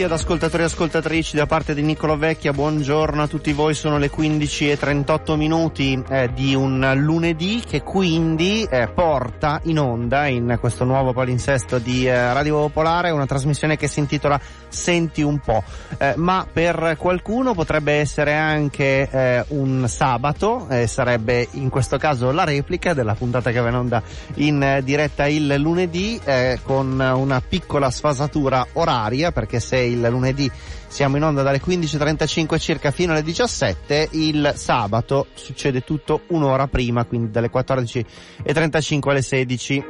Ben ritrovati ad ascoltatori e ascoltatrici da parte di Niccolo Vecchia, buongiorno a tutti voi, sono le 15 e 38 minuti eh, di un lunedì che quindi eh, porta in onda in questo nuovo palinsesto di eh, Radio Popolare una trasmissione che si intitola Senti un po', eh, ma per qualcuno potrebbe essere anche eh, un sabato, eh, sarebbe in questo caso la replica della puntata che va in onda in diretta il lunedì con una piccola sfasatura oraria perché se il lunedì siamo in onda dalle 15.35 circa fino alle 17, il sabato succede tutto un'ora prima, quindi dalle 14.35 alle 16.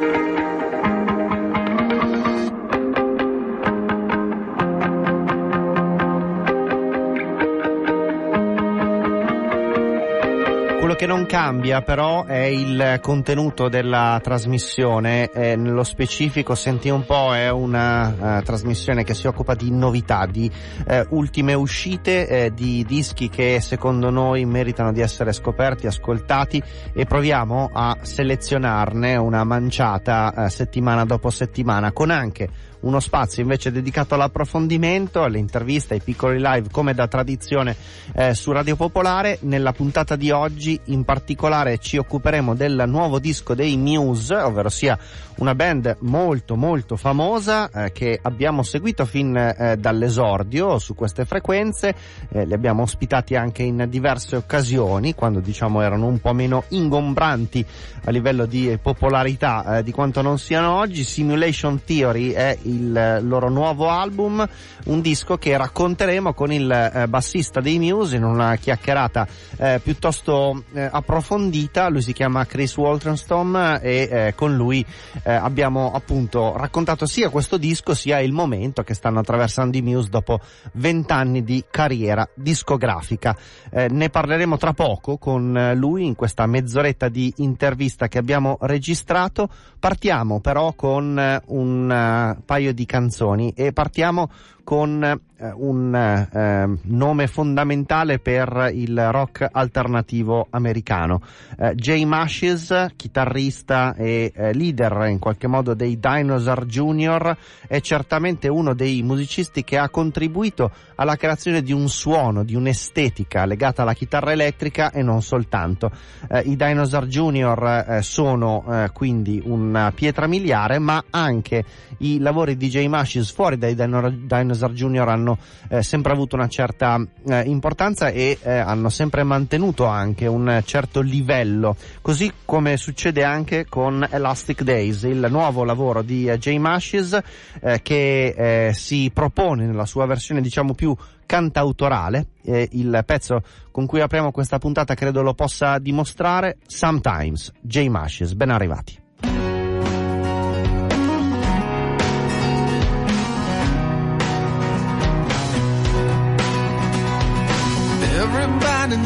Che non cambia però è il contenuto della trasmissione, eh, nello specifico senti un po' è una uh, trasmissione che si occupa di novità, di uh, ultime uscite, eh, di dischi che secondo noi meritano di essere scoperti, ascoltati. E proviamo a selezionarne una manciata uh, settimana dopo settimana con anche uno spazio invece dedicato all'approfondimento, alle interviste, ai piccoli live come da tradizione eh, su Radio Popolare. Nella puntata di oggi in particolare ci occuperemo del nuovo disco dei Muse, ovvero sia una band molto molto famosa eh, che abbiamo seguito fin eh, dall'esordio su queste frequenze, eh, li abbiamo ospitati anche in diverse occasioni quando diciamo erano un po' meno ingombranti a livello di popolarità eh, di quanto non siano oggi. Simulation Theory è il loro nuovo album, un disco che racconteremo con il eh, bassista dei Muse in una chiacchierata eh, piuttosto approfondita. Lui si chiama Chris Waltenstom e con lui eh, abbiamo appunto raccontato sia questo disco sia il momento che stanno attraversando i Muse dopo vent'anni di carriera discografica. Eh, ne parleremo tra poco con eh, lui in questa mezz'oretta di intervista che abbiamo registrato. Partiamo però con eh, un uh, paio di canzoni e partiamo con eh, un eh, nome fondamentale per il rock alternativo americano. Eh, Jay Mashes, chitarrista e eh, leader in qualche modo dei Dinosaur Jr., è certamente uno dei musicisti che ha contribuito alla creazione di un suono, di un'estetica legata alla chitarra elettrica e non soltanto. Eh, I Dinosaur Jr. Eh, sono quindi una pietra miliare, ma anche i lavori di Jay Mashes fuori dai Dinosaur Junior hanno eh, sempre avuto una certa eh, importanza e eh, hanno sempre mantenuto anche un certo livello, così come succede anche con Elastic Days, il nuovo lavoro di eh, Jay Mashes eh, che eh, si propone nella sua versione diciamo più cantautorale, il pezzo con cui apriamo questa puntata credo lo possa dimostrare, Sometimes, Jay Mashes, ben arrivati.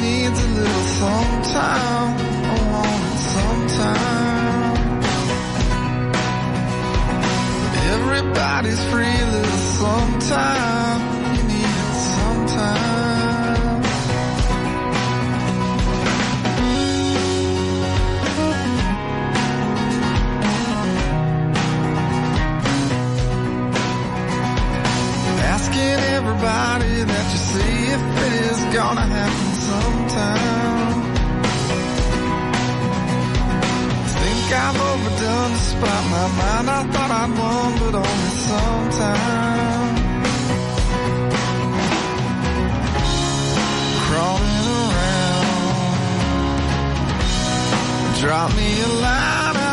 Needs a little sometime. It oh, sometime. Everybody's free a little sometime. You need it sometime. Asking everybody that you see if it is gonna happen sometime. Think I've overdone to spot my mind. I thought I'd won, but only sometime. Crawling around. Drop me a line,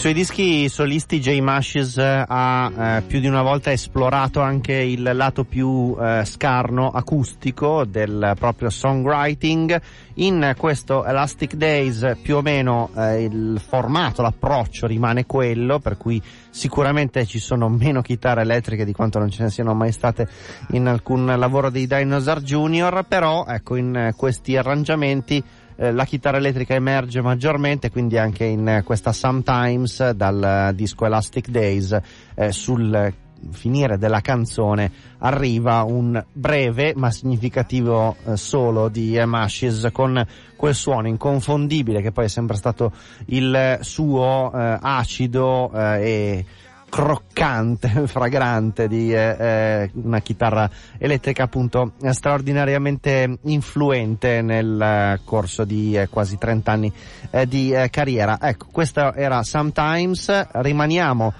suoi dischi solisti Jay Mashes ha eh, più di una volta esplorato anche il lato più eh, scarno acustico del proprio songwriting. In questo Elastic Days più o meno eh, il formato, l'approccio rimane quello, per cui sicuramente ci sono meno chitarre elettriche di quanto non ce ne siano mai state in alcun lavoro dei Dinosaur Junior, però ecco in questi arrangiamenti eh, la chitarra elettrica emerge maggiormente, quindi anche in eh, questa Sometimes dal disco Elastic Days eh, sul finire della canzone arriva un breve ma significativo eh, solo di M. Ashes con quel suono inconfondibile che poi è sempre stato il suo eh, acido eh, e croccante, fragrante di eh, eh, una chitarra elettrica appunto straordinariamente influente nel eh, corso di eh, quasi 30 anni eh, di eh, carriera. Ecco, questo era Sometimes, rimaniamo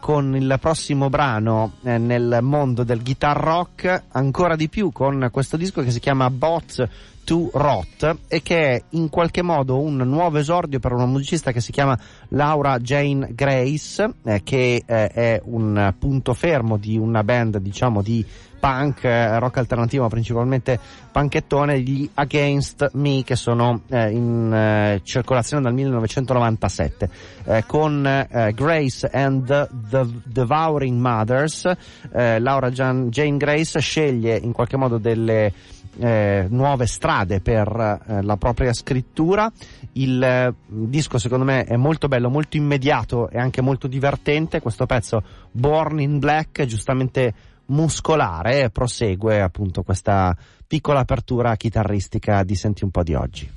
con il prossimo brano nel mondo del guitar rock, ancora di più con questo disco che si chiama Bots to Rot e che è in qualche modo un nuovo esordio per una musicista che si chiama Laura Jane Grace, eh, che eh, è un punto fermo di una band diciamo di punk, eh, rock alternativo, principalmente panchettone, gli Against Me che sono eh, in eh, circolazione dal 1997 eh, con eh, Grace and the, the Devouring Mothers. Laura Jan, Jane Grace sceglie in qualche modo delle eh, nuove strade per eh, la propria scrittura. Il eh, disco secondo me è molto bello, molto immediato e anche molto divertente. Questo pezzo Born in Black, giustamente muscolare, prosegue appunto questa piccola apertura chitarristica di Senti un po' di oggi.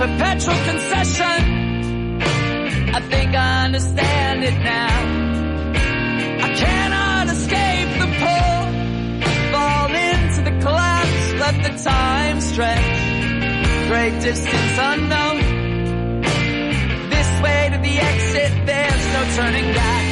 perpetual concession. I think I understand it now. I cannot escape the pull, fall into the collapse, let the time stretch. Great distance unknown. This way to the exit, there's no turning back.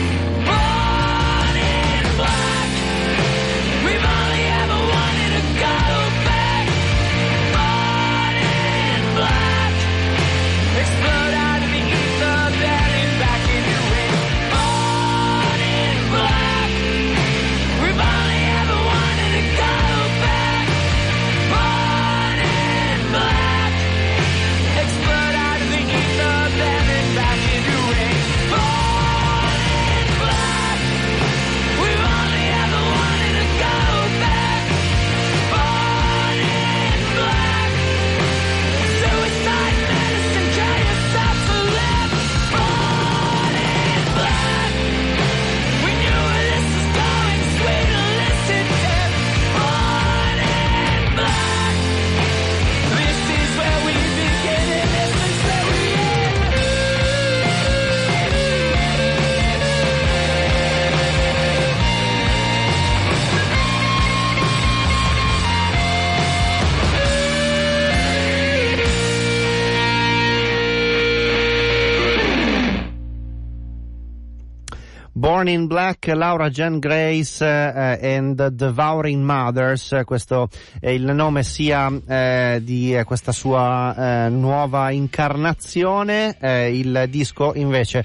Born in Black, Laura Jen Grace uh, and Devouring Mothers, questo è il nome sia uh, di questa sua uh, nuova incarnazione, il disco invece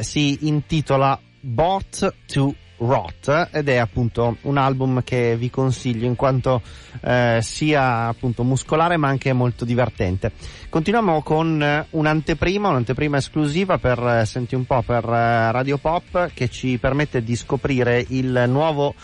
si intitola Bought to Rot ed è appunto un album che vi consiglio in quanto eh, sia appunto muscolare ma anche molto divertente. Continuiamo con eh, un'anteprima, un'anteprima esclusiva per, eh, senti un po', per eh, Radio Pop che ci permette di scoprire il nuovo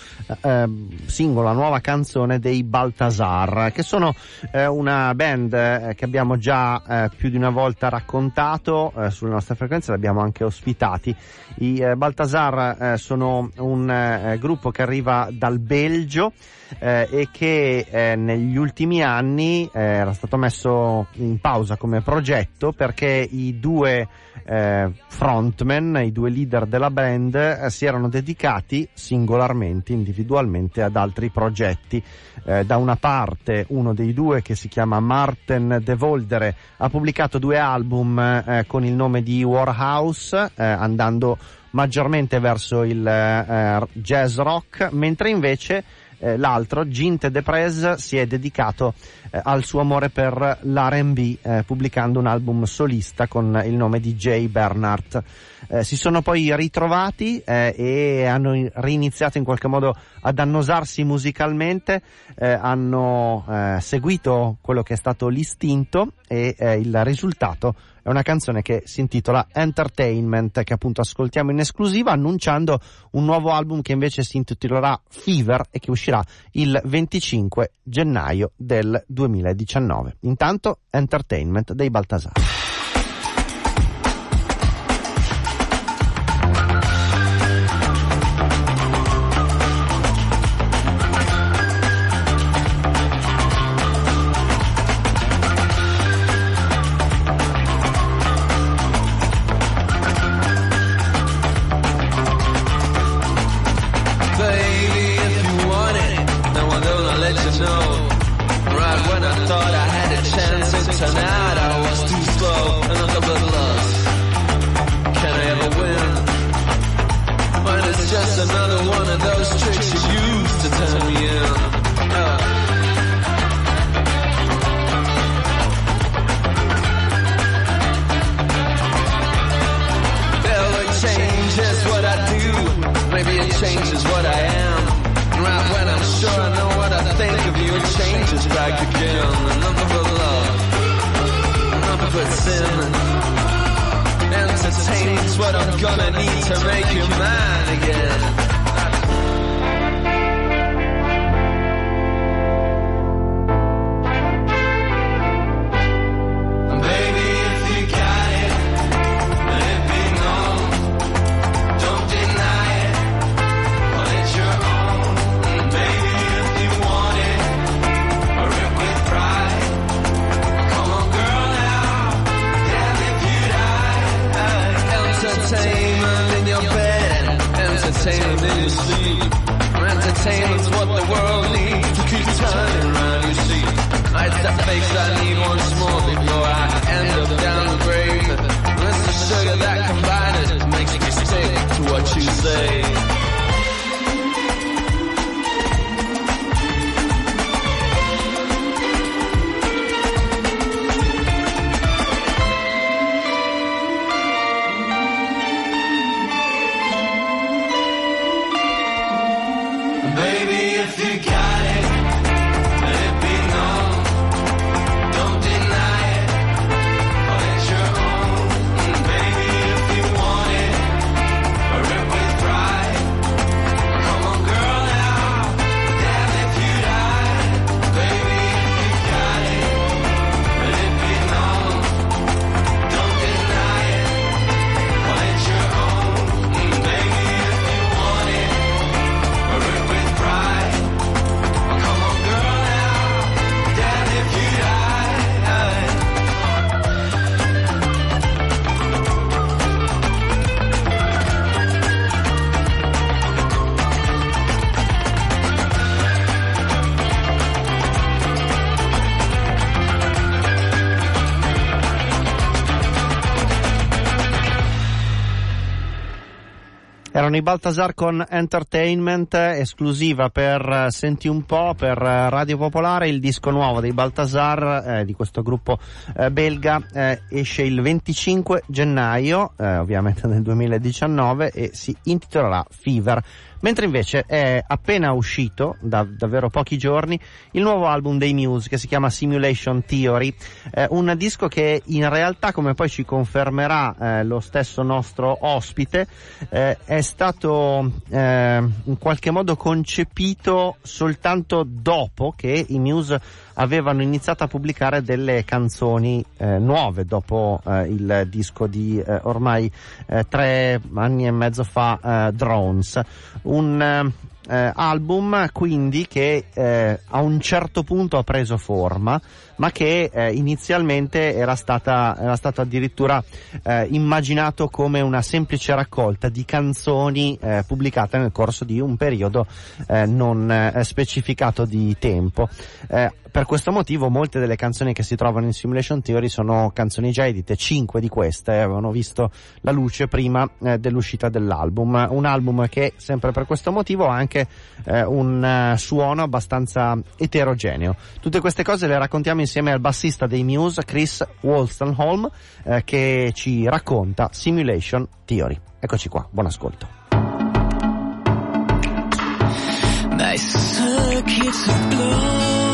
eh, singolo, la nuova canzone dei Baltasar, che sono eh, una band che abbiamo già più di una volta raccontato sulle nostre frequenze, li abbiamo anche ospitati. I Baltasar sono un gruppo che arriva dal Belgio eh, e che eh, negli ultimi anni eh, era stato messo in pausa come progetto perché i due eh, frontman, i due leader della band eh, si erano dedicati singolarmente, individualmente ad altri progetti. Eh, da una parte uno dei due che si chiama Martin De Voldere ha pubblicato due album con il nome di Warhouse andando maggiormente verso il jazz rock, mentre invece eh, l'altro, Ginte De Prez, si è dedicato eh, al suo amore per l'R&B eh, pubblicando un album solista con il nome di Jay Bernhardt. Eh, si sono poi ritrovati eh, e hanno riniziato in qualche modo ad annosarsi musicalmente, eh, hanno seguito quello che è stato l'istinto e il risultato è una canzone che si intitola Entertainment, che appunto ascoltiamo in esclusiva, annunciando un nuovo album che invece si intitolerà Fever e che uscirà il 25 gennaio del 2019. Intanto Entertainment dei Baltasar. Erano i Baltasar con Entertainment, esclusiva per Senti un po', per Radio Popolare, il disco nuovo dei Baltasar, eh, di questo gruppo eh, belga, eh, esce il 25 gennaio, eh, ovviamente nel 2019, e si intitolerà Fever. Mentre invece è appena uscito, da davvero pochi giorni, il nuovo album dei Muse che si chiama Simulation Theory, eh, un disco che in realtà, come poi ci confermerà eh, lo stesso nostro ospite, eh, è stato eh, in qualche modo concepito soltanto dopo che i Muse avevano iniziato a pubblicare delle canzoni eh, nuove dopo eh, il disco di eh, ormai eh, tre anni e mezzo fa eh, Drones. Un eh, album quindi che a un certo punto ha preso forma ma che inizialmente era, stata, era stato addirittura immaginato come una semplice raccolta di canzoni pubblicate nel corso di un periodo non specificato di tempo. Eh, per questo motivo molte delle canzoni che si trovano in Simulation Theory sono canzoni già edite, cinque di queste avevano visto la luce prima dell'uscita dell'album. Un album che sempre per questo motivo ha anche un suono abbastanza eterogeneo. Tutte queste cose le raccontiamo in insieme al bassista dei Muse, Chris Wolstenholm, eh, che ci racconta Simulation Theory. Eccoci qua, buon ascolto. My circuits are blown.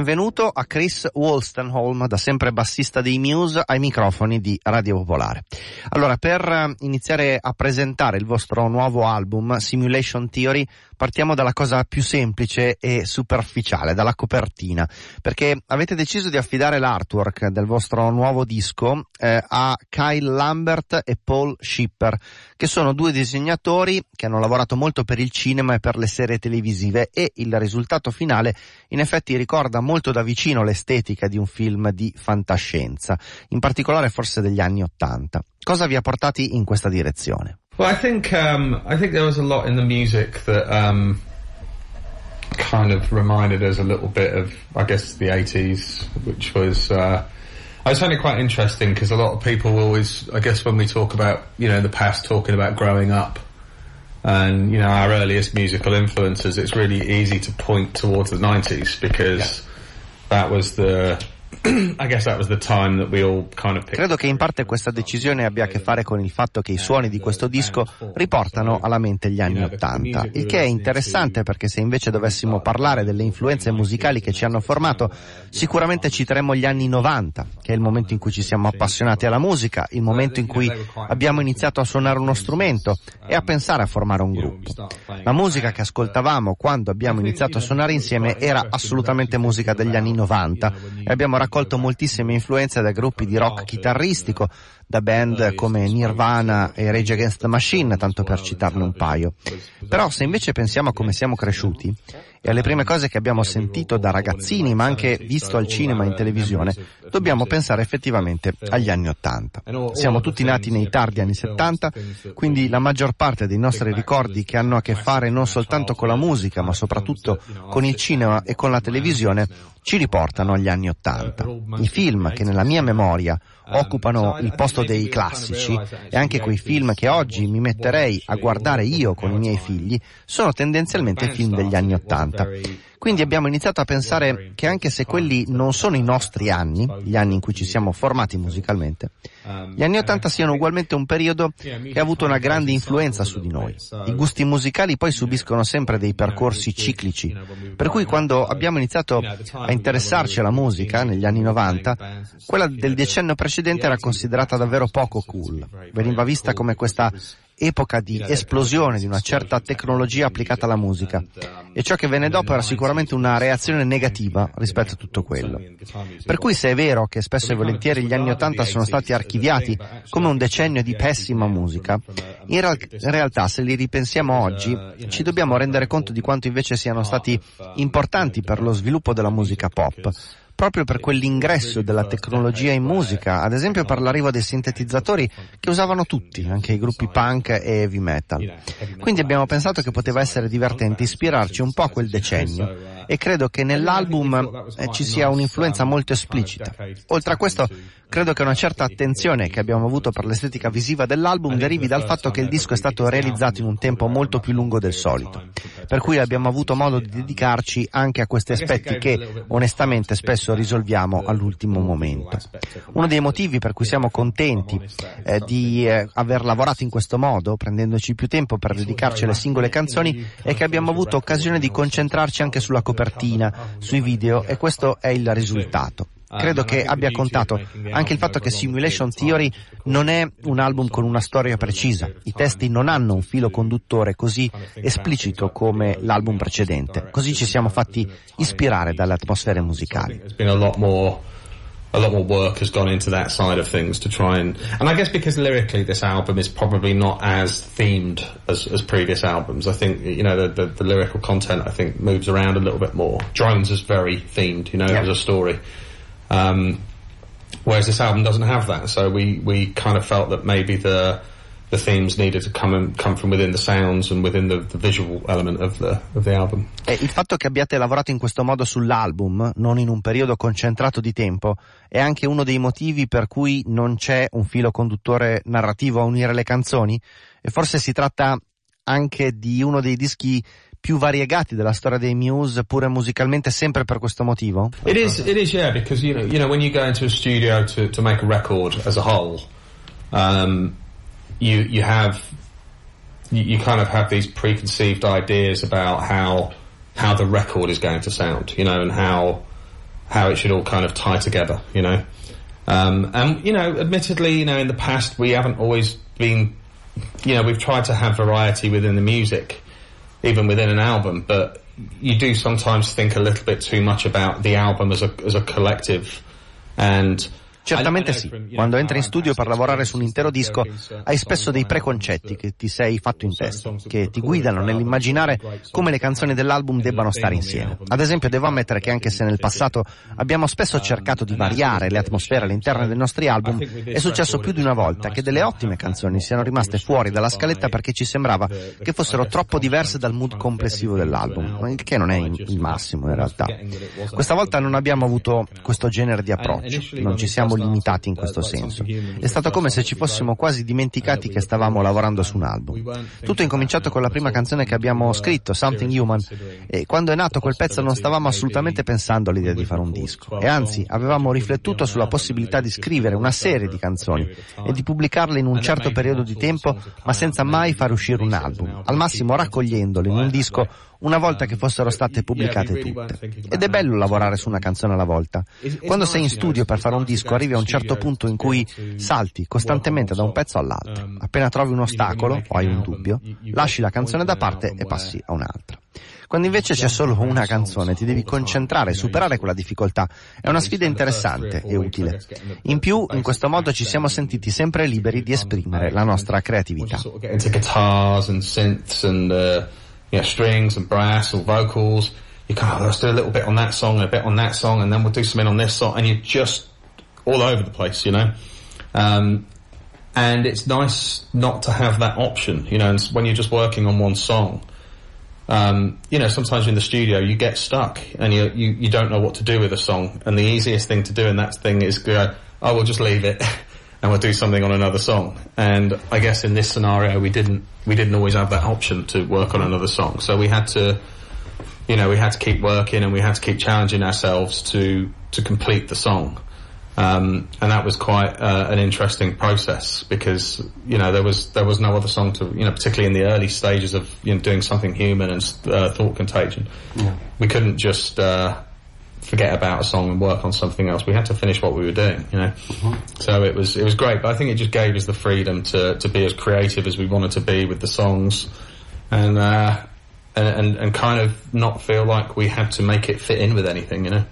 Benvenuto a Chris Wolstenholm, da sempre bassista dei Muse, ai microfoni di Radio Popolare. Allora, per eh, iniziare a presentare il vostro nuovo album, Simulation Theory, partiamo dalla cosa più semplice e superficiale, dalla copertina, perché avete deciso di affidare l'artwork del vostro nuovo disco eh, a Kyle Lambert e Paul Schipper, che sono due disegnatori che hanno lavorato molto per il cinema e per le serie televisive e il risultato finale in effetti ricorda molto da vicino l'estetica di un film di fantascienza, in particolare forse degli anni Ottanta. Cosa vi ha portati in questa direzione? Well, I think um, I think there was a lot in the music that um, kind of reminded us a little bit of, I guess, the '80s, which was. Uh, I find it quite interesting because a lot of people always, I guess, when we talk about you know the past, talking about growing up and you know our earliest musical influences, it's really easy to point towards the '90s because yeah. that was the Credo che in parte questa decisione abbia a che fare con il fatto che i suoni di questo disco riportano alla mente gli anni Ottanta, il che è interessante perché se invece dovessimo parlare delle influenze musicali che ci hanno formato, sicuramente citeremmo gli anni 90, che è il momento in cui ci siamo appassionati alla musica, il momento in cui abbiamo iniziato a suonare uno strumento e a pensare a formare un gruppo. La musica che ascoltavamo quando abbiamo iniziato a suonare insieme era assolutamente musica degli anni 90 e abbiamo raccolto raccolto moltissime influenze da gruppi di rock chitarristico, da band come Nirvana e Rage Against the Machine, tanto per citarne un paio. Però se invece pensiamo a come siamo cresciuti e alle prime cose che abbiamo sentito da ragazzini, ma anche visto al cinema e in televisione, dobbiamo pensare effettivamente agli anni Ottanta. Siamo tutti nati nei tardi anni 70, quindi la maggior parte dei nostri ricordi che hanno a che fare non soltanto con la musica, ma soprattutto con il cinema e con la televisione, ci riportano agli anni Ottanta. I film che nella mia memoria occupano il posto dei classici e anche quei film che oggi mi metterei a guardare io con i miei figli sono tendenzialmente film degli anni Ottanta. Quindi abbiamo iniziato a pensare che anche se quelli non sono i nostri anni, gli anni in cui ci siamo formati musicalmente, gli anni Ottanta siano ugualmente un periodo che ha avuto una grande influenza su di noi. I gusti musicali poi subiscono sempre dei percorsi ciclici, per cui quando abbiamo iniziato a interessarci alla musica negli anni 90, quella del decennio precedente era considerata davvero poco cool. Veniva vista come questa epoca di esplosione di una certa tecnologia applicata alla musica. e ciò che venne dopo era sicuramente una reazione negativa rispetto a tutto quello. Per cui se è vero che spesso e volentieri gli anni Ottanta sono stati archiviati come un decennio di pessima musica, in, real- in realtà se li ripensiamo oggi ci dobbiamo rendere conto di quanto invece siano stati importanti per lo sviluppo della musica pop proprio per quell'ingresso della tecnologia in musica, ad esempio per l'arrivo dei sintetizzatori che usavano tutti, anche i gruppi punk e heavy metal. Quindi abbiamo pensato che poteva essere divertente ispirarci un po' a quel decennio e credo che nell'album ci sia un'influenza molto esplicita. Oltre a questo, credo che una certa attenzione che abbiamo avuto per l'estetica visiva dell'album derivi dal fatto che il disco è stato realizzato in un tempo molto più lungo del solito, per cui abbiamo avuto modo di dedicarci anche a questi aspetti che onestamente spesso risolviamo all'ultimo momento. Uno dei motivi per cui siamo contenti eh, di eh, aver lavorato in questo modo, prendendoci più tempo per dedicarci alle singole canzoni, è che abbiamo avuto occasione di concentrarci anche sulla copertina, sui video e questo è il risultato. Credo che abbia contato anche il fatto che Simulation Theory non è un album con una storia precisa. I testi non hanno un filo conduttore così esplicito come l'album precedente. Così ci siamo fatti ispirare dalle atmosfere musicali. A lot more work has gone into that side of things to try and and I guess because lyrically this album is probably not as themed as, as previous albums. I think you know the, the, the lyrical content I think moves around a little bit more. Drones is very themed, you know, yeah. it was a story. Um, whereas this album doesn't have that, so we, we kind of felt that maybe the the themes needed to come, and, come from within the sounds and within the, the visual element of the, of the album. E il fatto che abbiate lavorato in questo modo sull'album, non in un periodo concentrato di tempo, è anche uno dei motivi per cui non c'è un filo conduttore narrativo a unire le canzoni? E forse si tratta anche di uno dei dischi più variegati della storia dei Muse, pure musicalmente, sempre per questo motivo? It is, it is, yeah, because you know, you know, when you go into a studio to, to make a record as a whole, um, you you have you, you kind of have these preconceived ideas about how how the record is going to sound, you know, and how how it should all kind of tie together, you know. Um, and you know, admittedly, you know, in the past we haven't always been, you know, we've tried to have variety within the music, even within an album, but you do sometimes think a little bit too much about the album as a as a collective, and Certamente sì. Quando entri in studio per lavorare su un intero disco hai spesso dei preconcetti che ti sei fatto in testa, che ti guidano nell'immaginare come le canzoni dell'album debbano stare insieme. Ad esempio devo ammettere che anche se nel passato abbiamo spesso cercato di variare le atmosfere all'interno dei nostri album, è successo più di una volta che delle ottime canzoni siano rimaste fuori dalla scaletta perché ci sembrava che fossero troppo diverse dal mood complessivo dell'album, il che non è il massimo in realtà. Questa volta non abbiamo avuto questo genere di approccio, non ci siamo limitati in questo senso. È stato come se ci fossimo quasi dimenticati che stavamo lavorando su un album. Tutto è incominciato con la prima canzone che abbiamo scritto, Something Human, e quando è nato quel pezzo non stavamo assolutamente pensando all'idea di fare un disco, e anzi avevamo riflettuto sulla possibilità di scrivere una serie di canzoni e di pubblicarle in un certo periodo di tempo, ma senza mai far uscire un album, al massimo raccogliendole in un disco una volta che fossero state pubblicate tutte. Ed è bello lavorare su una canzone alla volta. Quando sei in studio per fare un disco arrivi a un certo punto in cui salti costantemente da un pezzo all'altro. Appena trovi un ostacolo o hai un dubbio, lasci la canzone da parte e passi a un'altra. Quando invece c'è solo una canzone ti devi concentrare e superare quella difficoltà. È una sfida interessante e utile. In più, in questo modo ci siamo sentiti sempre liberi di esprimere la nostra creatività. You know, strings and brass or vocals. You kind of, let's do a little bit on that song and a bit on that song and then we'll do something on this song and you're just all over the place, you know. Um, and it's nice not to have that option, you know, and when you're just working on one song, um, you know, sometimes in the studio you get stuck and you, you, you don't know what to do with a song. And the easiest thing to do in that thing is go, oh, we'll just leave it. and we'll do something on another song. And I guess in this scenario, we didn't we didn't always have that option to work on another song. So we had to, you know, we had to keep working and we had to keep challenging ourselves to to complete the song. Um, and that was quite uh, an interesting process because you know there was there was no other song to you know particularly in the early stages of you know doing something human and uh, thought contagion. Yeah. We couldn't just uh, forget about a song and work on something else. We had to finish what we were doing, you know. Mm-hmm. So it was it was great, but I think it just gave us the freedom to to be as creative as we wanted to be with the songs, and uh, and, and and kind of not feel like we had to make it fit in with anything, you know.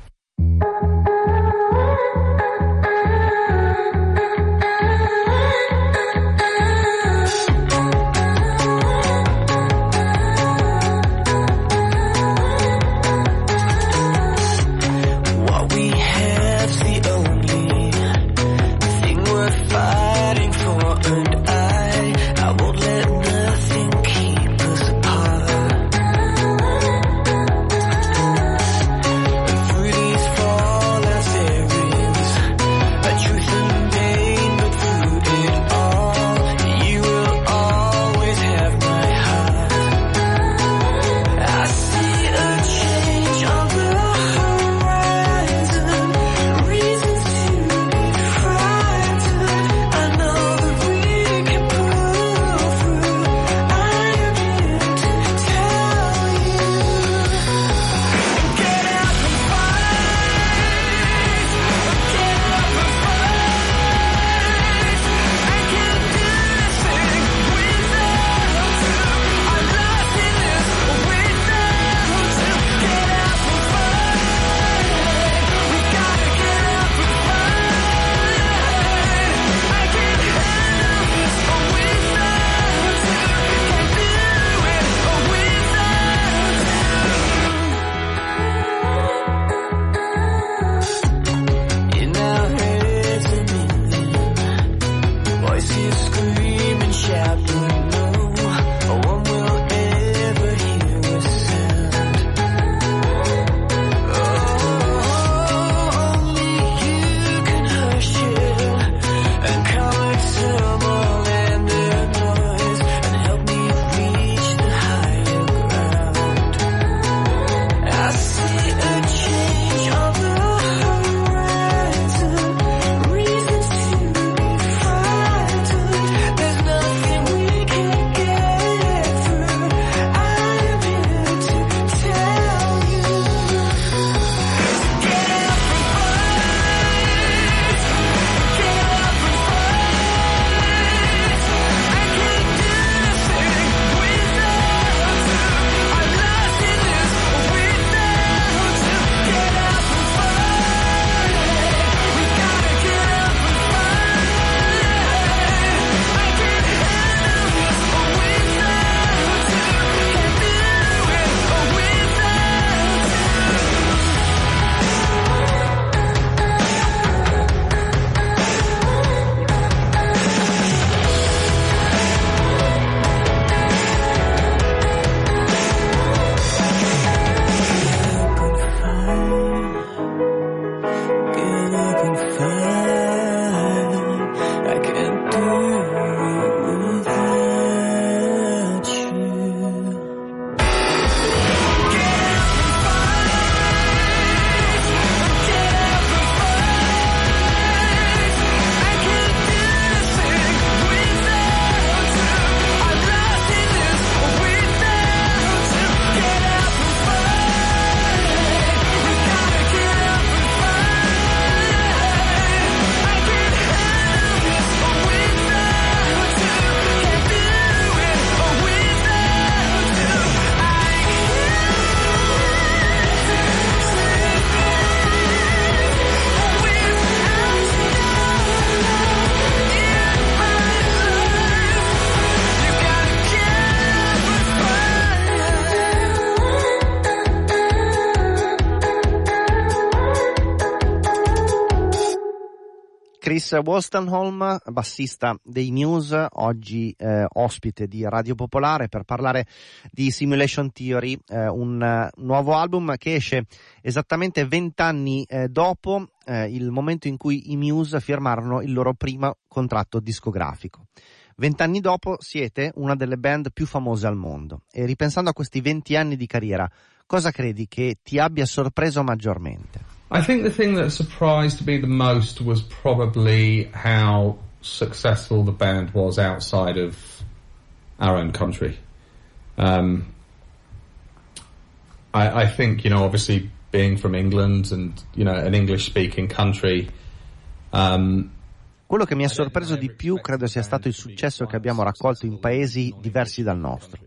Chris Wolstenholm, bassista dei Muse, oggi eh, ospite di Radio Popolare per parlare di Simulation Theory, eh, un uh, nuovo album che esce esattamente vent'anni eh, dopo eh, il momento in cui i Muse firmarono il loro primo contratto discografico. Vent'anni dopo siete una delle band più famose al mondo e ripensando a questi venti anni di carriera, cosa credi che ti abbia sorpreso maggiormente? I think the thing that surprised me the most was probably how successful the band was outside of our own country. Um, I, I, think, you know, obviously being from England and, you know, an English speaking country, um, Quello che mi ha sorpreso di più credo sia stato il successo che abbiamo raccolto in paesi diversi dal nostro.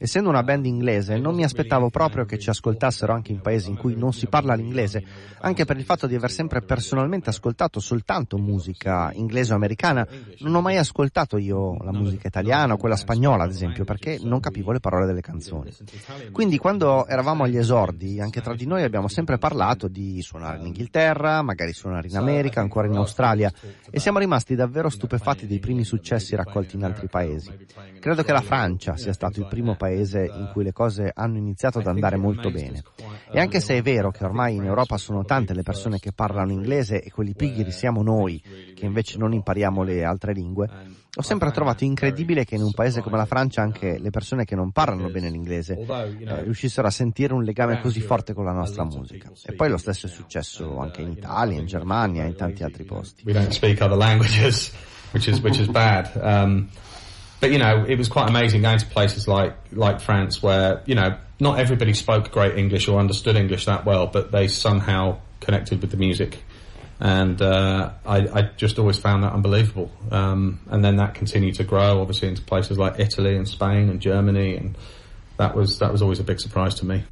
Essendo una band inglese, non mi aspettavo proprio che ci ascoltassero anche in paesi in cui non si parla l'inglese, anche per il fatto di aver sempre personalmente ascoltato soltanto musica inglese o americana. Non ho mai ascoltato io la musica italiana o quella spagnola, ad esempio, perché non capivo le parole delle canzoni. Quindi quando eravamo agli esordi, anche tra di noi abbiamo sempre parlato di suonare in Inghilterra, magari suonare in America, ancora in Australia, e siamo rimasti davvero stupefatti dei primi successi raccolti in altri paesi. Credo che la Francia sia stato il primo paese paese in cui le cose hanno iniziato ad andare molto bene. E anche se è vero che ormai in Europa sono tante le persone che parlano inglese e quelli pigri siamo noi che invece non impariamo le altre lingue, ho sempre trovato incredibile che in un paese come la Francia anche le persone che non parlano bene l'inglese eh, riuscissero a sentire un legame così forte con la nostra musica. E poi lo stesso è successo anche in Italia, in Germania e in tanti altri posti. We don't speak other languages, which is, which is bad. Um, but you know, it was quite amazing going to places like like France, where you know not everybody spoke great English or understood English that well, but they somehow connected with the music, and uh, I, I, just always found that unbelievable. Um, and then that continued to grow, obviously, into places like Italy and Spain and Germany, and that was that was always a big surprise to me.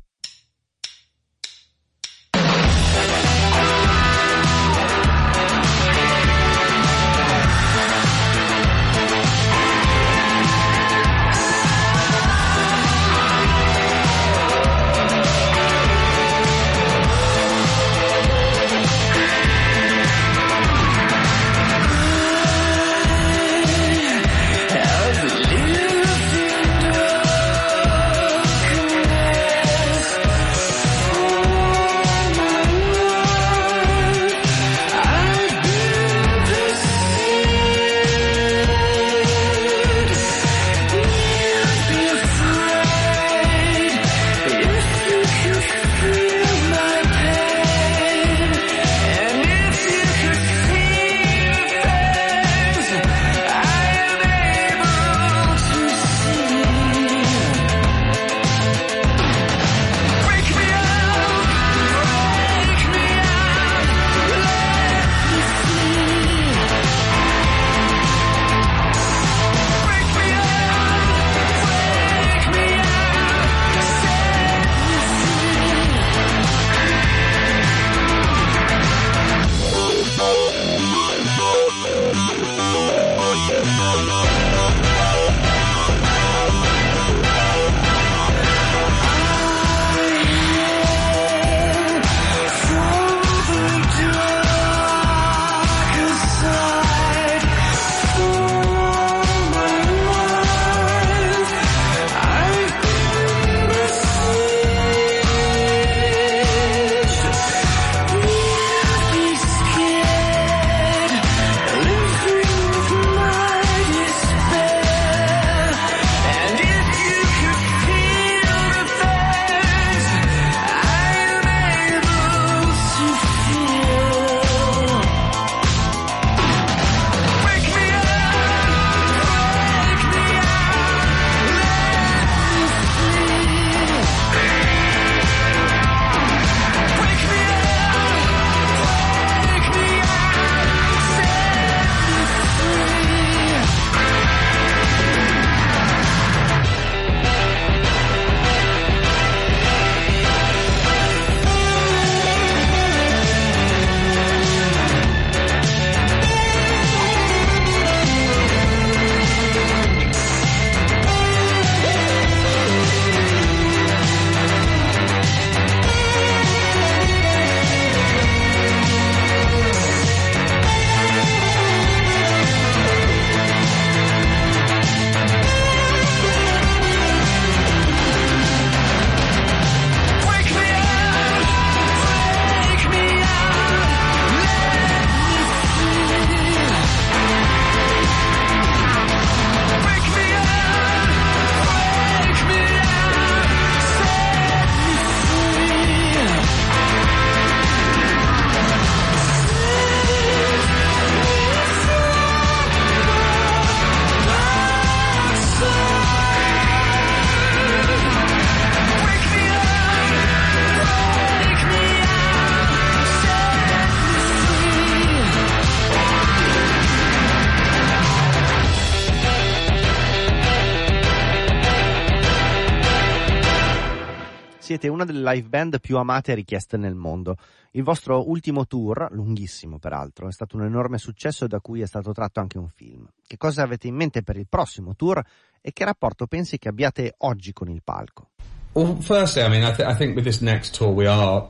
Siete una delle live band più amate e richieste nel mondo. Il vostro ultimo tour, lunghissimo peraltro, è stato un enorme successo da cui è stato tratto anche un film. Che cosa avete in mente per il prossimo tour e che rapporto pensi che abbiate oggi con il palco? Well, firstly, I mean, I, th- I think with this next tour, we are,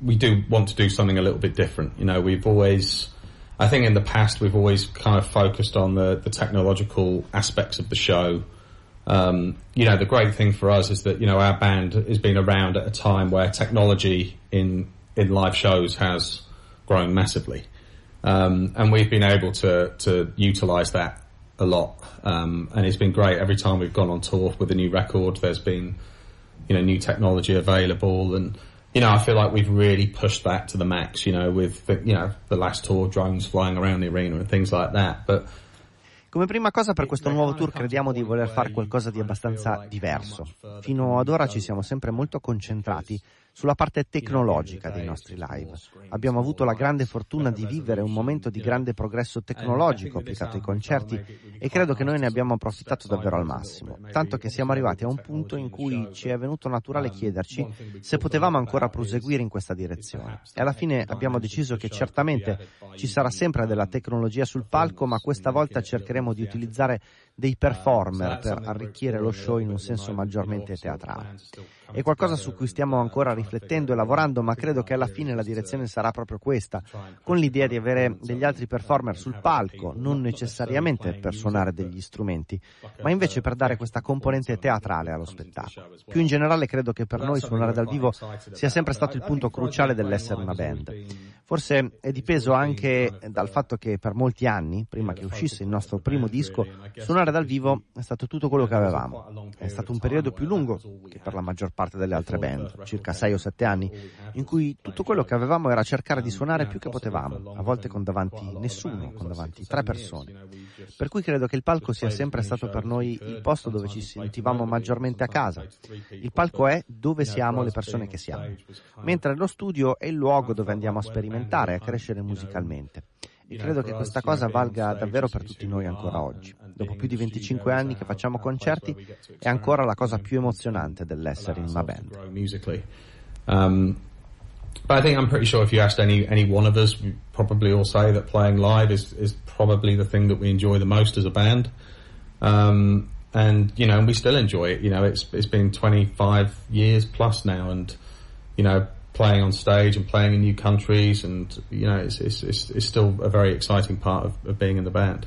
we do want to do something a little bit different. You know, we've always, I think in the past, we've always kind of focused on the, the technological aspects of the show. Um, you know, the great thing for us is that, you know, our band has been around at a time where technology in, in live shows has grown massively. Um, and we've been able to, to utilize that a lot. Um, and it's been great every time we've gone on tour with a new record. There's been, you know, new technology available and, you know, I feel like we've really pushed that to the max, you know, with, the, you know, the last tour, drones flying around the arena and things like that. But, Come prima cosa per questo nuovo tour crediamo di voler fare qualcosa di abbastanza diverso. Fino ad ora ci siamo sempre molto concentrati sulla parte tecnologica dei nostri live. Abbiamo avuto la grande fortuna di vivere un momento di grande progresso tecnologico applicato ai concerti e credo che noi ne abbiamo approfittato davvero al massimo, tanto che siamo arrivati a un punto in cui ci è venuto naturale chiederci se potevamo ancora proseguire in questa direzione. E alla fine abbiamo deciso che certamente ci sarà sempre della tecnologia sul palco, ma questa volta cercheremo di utilizzare dei performer per arricchire lo show in un senso maggiormente teatrale. È qualcosa su cui stiamo ancora riflettendo e lavorando, ma credo che alla fine la direzione sarà proprio questa, con l'idea di avere degli altri performer sul palco, non necessariamente per suonare degli strumenti, ma invece per dare questa componente teatrale allo spettacolo. Più in generale credo che per noi suonare dal vivo sia sempre stato il punto cruciale dell'essere una band. Forse è dipeso anche dal fatto che per molti anni, prima che uscisse il nostro primo disco, suonare dal vivo è stato tutto quello che avevamo. È stato un periodo più lungo che per la maggior parte delle altre band, circa 6 o 7 anni, in cui tutto quello che avevamo era cercare di suonare più che potevamo, a volte con davanti nessuno, con davanti tre persone. Per cui credo che il palco sia sempre stato per noi il posto dove ci sentivamo maggiormente a casa. Il palco è dove siamo le persone che siamo, mentre lo studio è il luogo dove andiamo a sperimentare, a crescere musicalmente. E credo che questa cosa valga davvero per tutti noi ancora oggi. Dopo più di 25 anni che facciamo concerti, è ancora la cosa più emozionante dell'essere in una band. But I think I'm pretty sure if you asked any any one of us, we probably all say that playing live is is probably the thing that we enjoy the most as a band. Um, and you know, we still enjoy it. You know, it's it's been 25 years plus now, and you know, playing on stage and playing in new countries, and you know, it's it's it's, it's still a very exciting part of, of being in the band.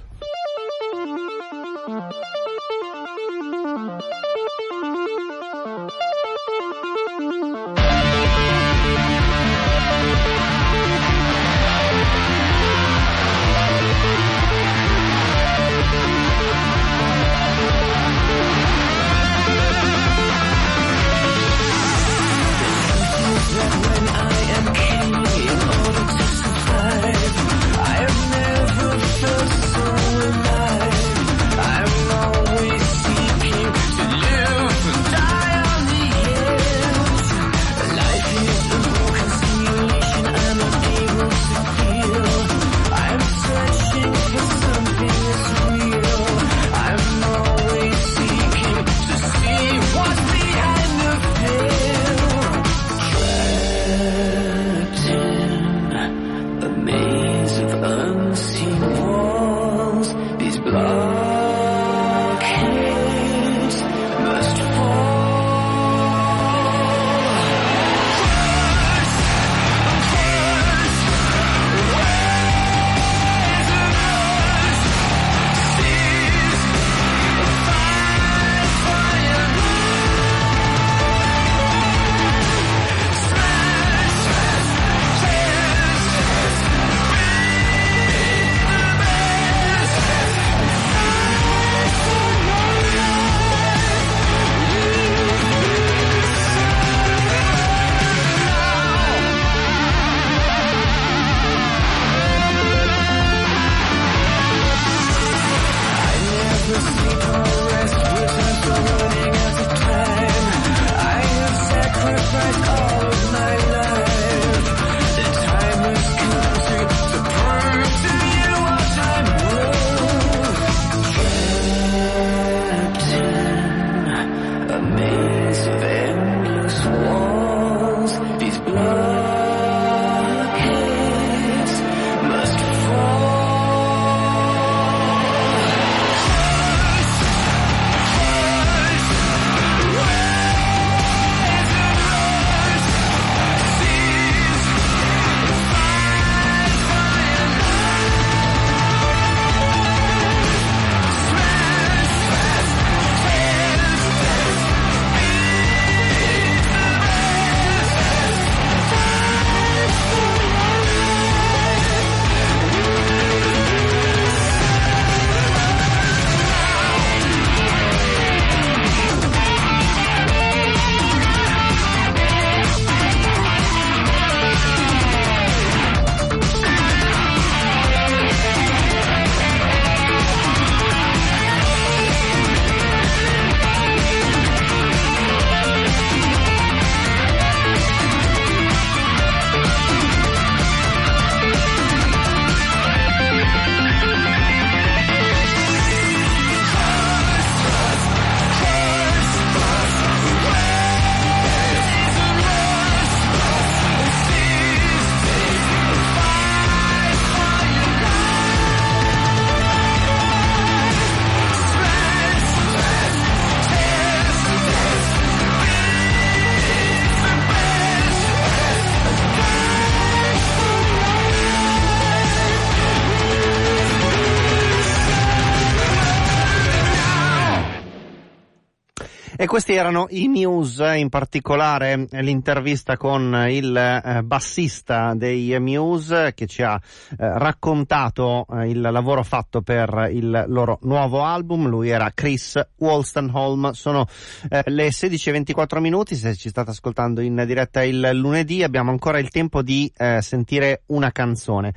Questi erano i Muse, in particolare l'intervista con il eh, bassista dei Muse che ci ha eh, raccontato eh, il lavoro fatto per il loro nuovo album. Lui era Chris Wolstenholm. Sono le 16.24 minuti. Se ci state ascoltando in diretta il lunedì, abbiamo ancora il tempo di sentire una canzone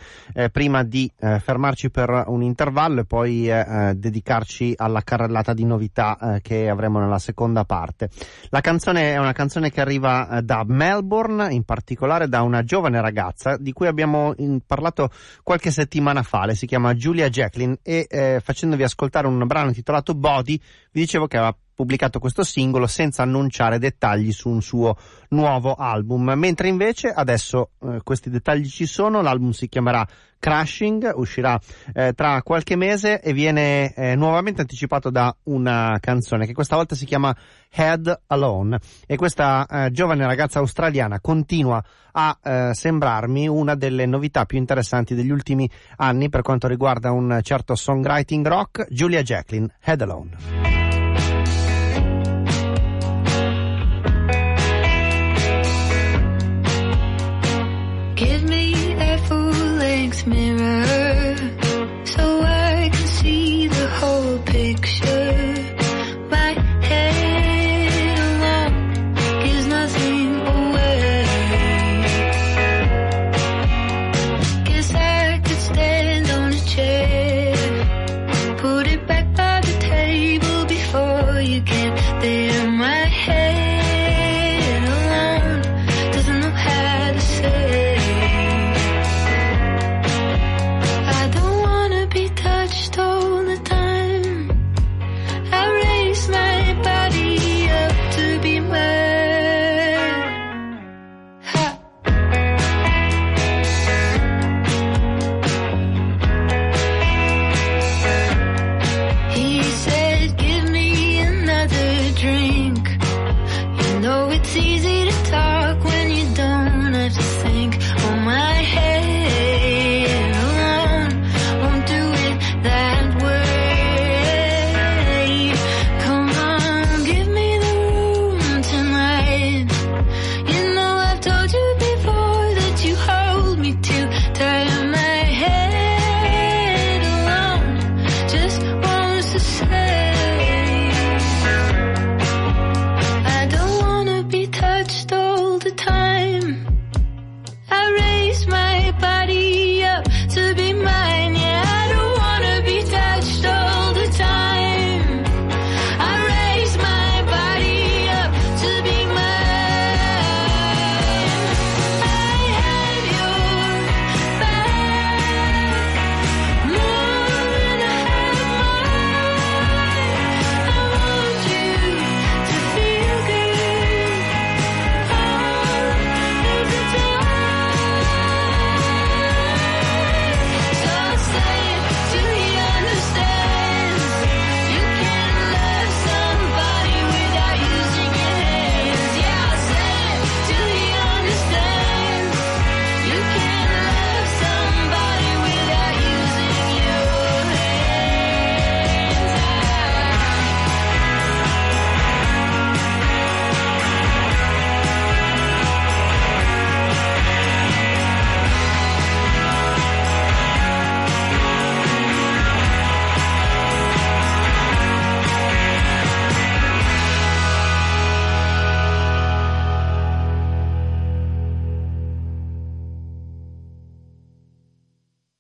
prima di fermarci per un intervallo e poi dedicarci alla carrellata di novità che avremo nella seconda parte. La canzone è una canzone che arriva eh, da Melbourne, in particolare da una giovane ragazza di cui abbiamo parlato qualche settimana fa. Lei si chiama Julia Jacqueline e eh, facendovi ascoltare un brano intitolato Body vi dicevo che aveva pubblicato questo singolo senza annunciare dettagli su un suo nuovo album, mentre invece adesso eh, questi dettagli ci sono, l'album si chiamerà Crashing, uscirà eh, tra qualche mese e viene eh, nuovamente anticipato da una canzone che questa volta si chiama Head Alone. E questa eh, giovane ragazza australiana continua a eh, sembrarmi una delle novità più interessanti degli ultimi anni per quanto riguarda un certo songwriting rock, Julia Jacqueline, Head Alone.